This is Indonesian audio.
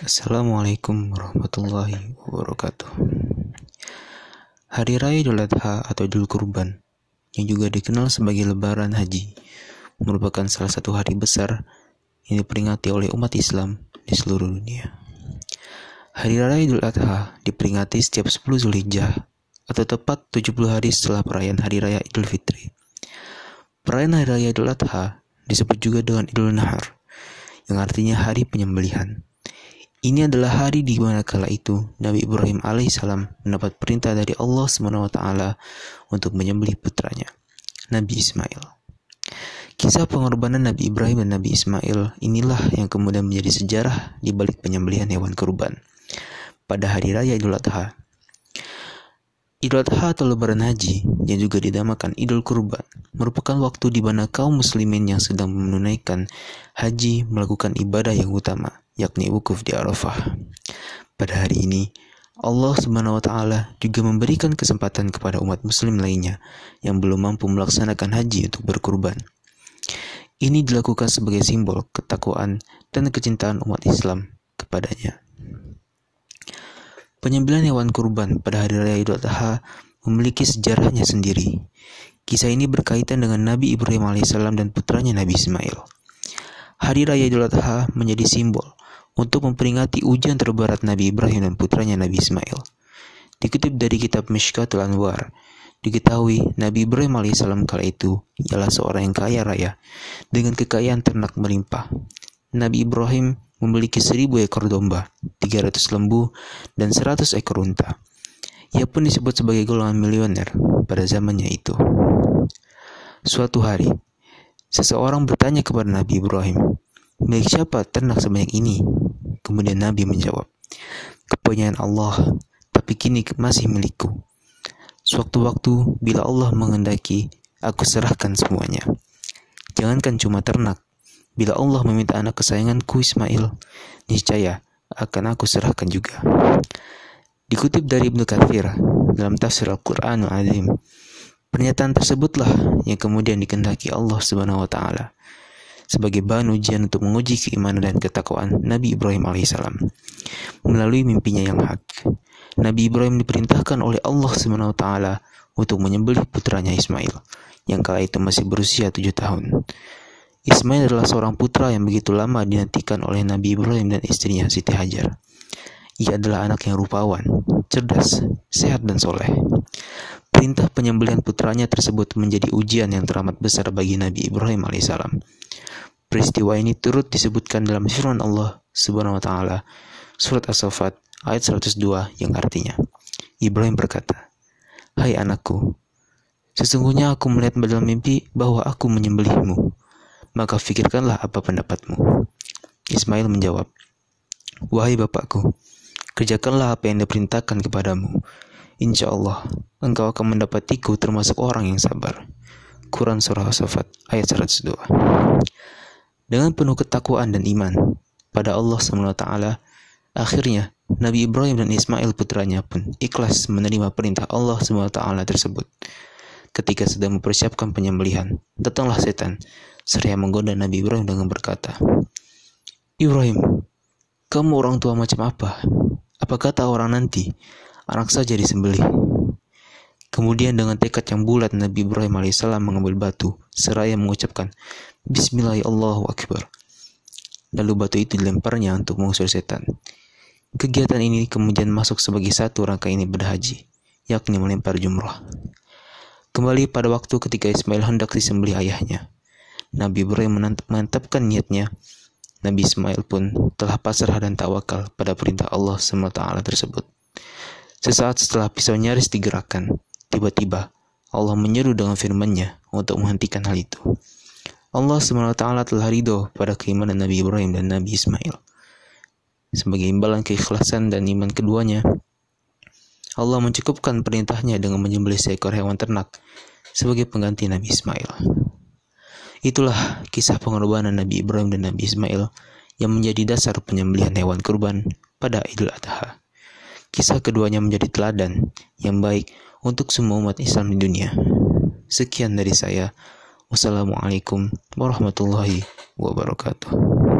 Assalamualaikum warahmatullahi wabarakatuh. Hari Raya Idul Adha atau Idul Kurban, yang juga dikenal sebagai Lebaran Haji, merupakan salah satu hari besar yang diperingati oleh umat Islam di seluruh dunia. Hari Raya Idul Adha diperingati setiap 10 Zulhijjah atau tepat 70 hari setelah perayaan Hari Raya Idul Fitri. Perayaan Hari Raya Idul Adha disebut juga dengan Idul Nahar, yang artinya hari penyembelihan. Ini adalah hari di mana kala itu Nabi Ibrahim alaihissalam mendapat perintah dari Allah swt untuk menyembelih putranya, Nabi Ismail. Kisah pengorbanan Nabi Ibrahim dan Nabi Ismail inilah yang kemudian menjadi sejarah di balik penyembelihan hewan kurban pada hari raya Idul Adha. Idul Adha atau Lebaran Haji yang juga dinamakan Idul Kurban merupakan waktu di mana kaum muslimin yang sedang menunaikan haji melakukan ibadah yang utama yakni wukuf di Arafah. Pada hari ini, Allah Subhanahu wa taala juga memberikan kesempatan kepada umat muslim lainnya yang belum mampu melaksanakan haji untuk berkurban. Ini dilakukan sebagai simbol ketakwaan dan kecintaan umat Islam kepadanya. Penyembelihan hewan kurban pada hari raya Idul Adha memiliki sejarahnya sendiri. Kisah ini berkaitan dengan Nabi Ibrahim alaihissalam dan putranya Nabi Ismail. Hari raya Idul Adha menjadi simbol untuk memperingati ujian terberat Nabi Ibrahim dan putranya Nabi Ismail. Dikutip dari kitab Mishkatul Anwar, diketahui Nabi Ibrahim alaihissalam kala itu ialah seorang yang kaya raya dengan kekayaan ternak melimpah. Nabi Ibrahim memiliki seribu ekor domba, 300 lembu, dan 100 ekor unta. Ia pun disebut sebagai golongan milioner pada zamannya itu. Suatu hari, seseorang bertanya kepada Nabi Ibrahim, Milik siapa ternak sebanyak ini? Kemudian Nabi menjawab, Kepunyaan Allah, tapi kini masih milikku. Sewaktu-waktu bila Allah mengendaki, aku serahkan semuanya. Jangankan cuma ternak, bila Allah meminta anak kesayanganku Ismail, niscaya akan aku serahkan juga. Dikutip dari Ibnu Katsir dalam tafsir Al-Qur'an Azim, pernyataan tersebutlah yang kemudian dikehendaki Allah Subhanahu wa taala sebagai bahan ujian untuk menguji keimanan dan ketakwaan Nabi Ibrahim alaihissalam. Melalui mimpinya yang hak, Nabi Ibrahim diperintahkan oleh Allah SWT untuk menyembelih putranya Ismail, yang kala itu masih berusia tujuh tahun. Ismail adalah seorang putra yang begitu lama dinantikan oleh Nabi Ibrahim dan istrinya Siti Hajar. Ia adalah anak yang rupawan, cerdas, sehat, dan soleh. Perintah penyembelihan putranya tersebut menjadi ujian yang teramat besar bagi Nabi Ibrahim alaihissalam. Peristiwa ini turut disebutkan dalam firman Allah Subhanahu wa taala surat As-Saffat ayat 102 yang artinya Ibrahim berkata, "Hai anakku, sesungguhnya aku melihat dalam mimpi bahwa aku menyembelihmu. Maka fikirkanlah apa pendapatmu." Ismail menjawab, "Wahai bapakku, kerjakanlah apa yang diperintahkan kepadamu. Insya Allah, engkau akan mendapatiku termasuk orang yang sabar." Quran Surah As-Saffat ayat 102 dengan penuh ketakwaan dan iman pada Allah SWT. Akhirnya, Nabi Ibrahim dan Ismail putranya pun ikhlas menerima perintah Allah SWT tersebut. Ketika sedang mempersiapkan penyembelihan, datanglah setan seraya menggoda Nabi Ibrahim dengan berkata, Ibrahim, kamu orang tua macam apa? Apa kata orang nanti? Anak saja disembelih. Kemudian dengan tekad yang bulat Nabi Ibrahim alaihissalam mengambil batu seraya mengucapkan Bismillahirrahmanirrahim. Lalu batu itu dilemparnya untuk mengusir setan. Kegiatan ini kemudian masuk sebagai satu rangkaian ibadah haji, yakni melempar jumrah. Kembali pada waktu ketika Ismail hendak disembelih ayahnya. Nabi Ibrahim menetapkan niatnya. Nabi Ismail pun telah pasrah dan tawakal pada perintah Allah SWT tersebut. Sesaat setelah pisau nyaris digerakkan, Tiba-tiba Allah menyeru dengan firman-Nya untuk menghentikan hal itu. Allah SWT telah ridho pada keimanan Nabi Ibrahim dan Nabi Ismail. Sebagai imbalan keikhlasan dan iman keduanya, Allah mencukupkan perintahnya dengan menyembelih seekor hewan ternak sebagai pengganti Nabi Ismail. Itulah kisah pengorbanan Nabi Ibrahim dan Nabi Ismail yang menjadi dasar penyembelihan hewan kurban pada Idul Adha. Kisah keduanya menjadi teladan yang baik untuk semua umat Islam di dunia. Sekian dari saya. Wassalamualaikum warahmatullahi wabarakatuh.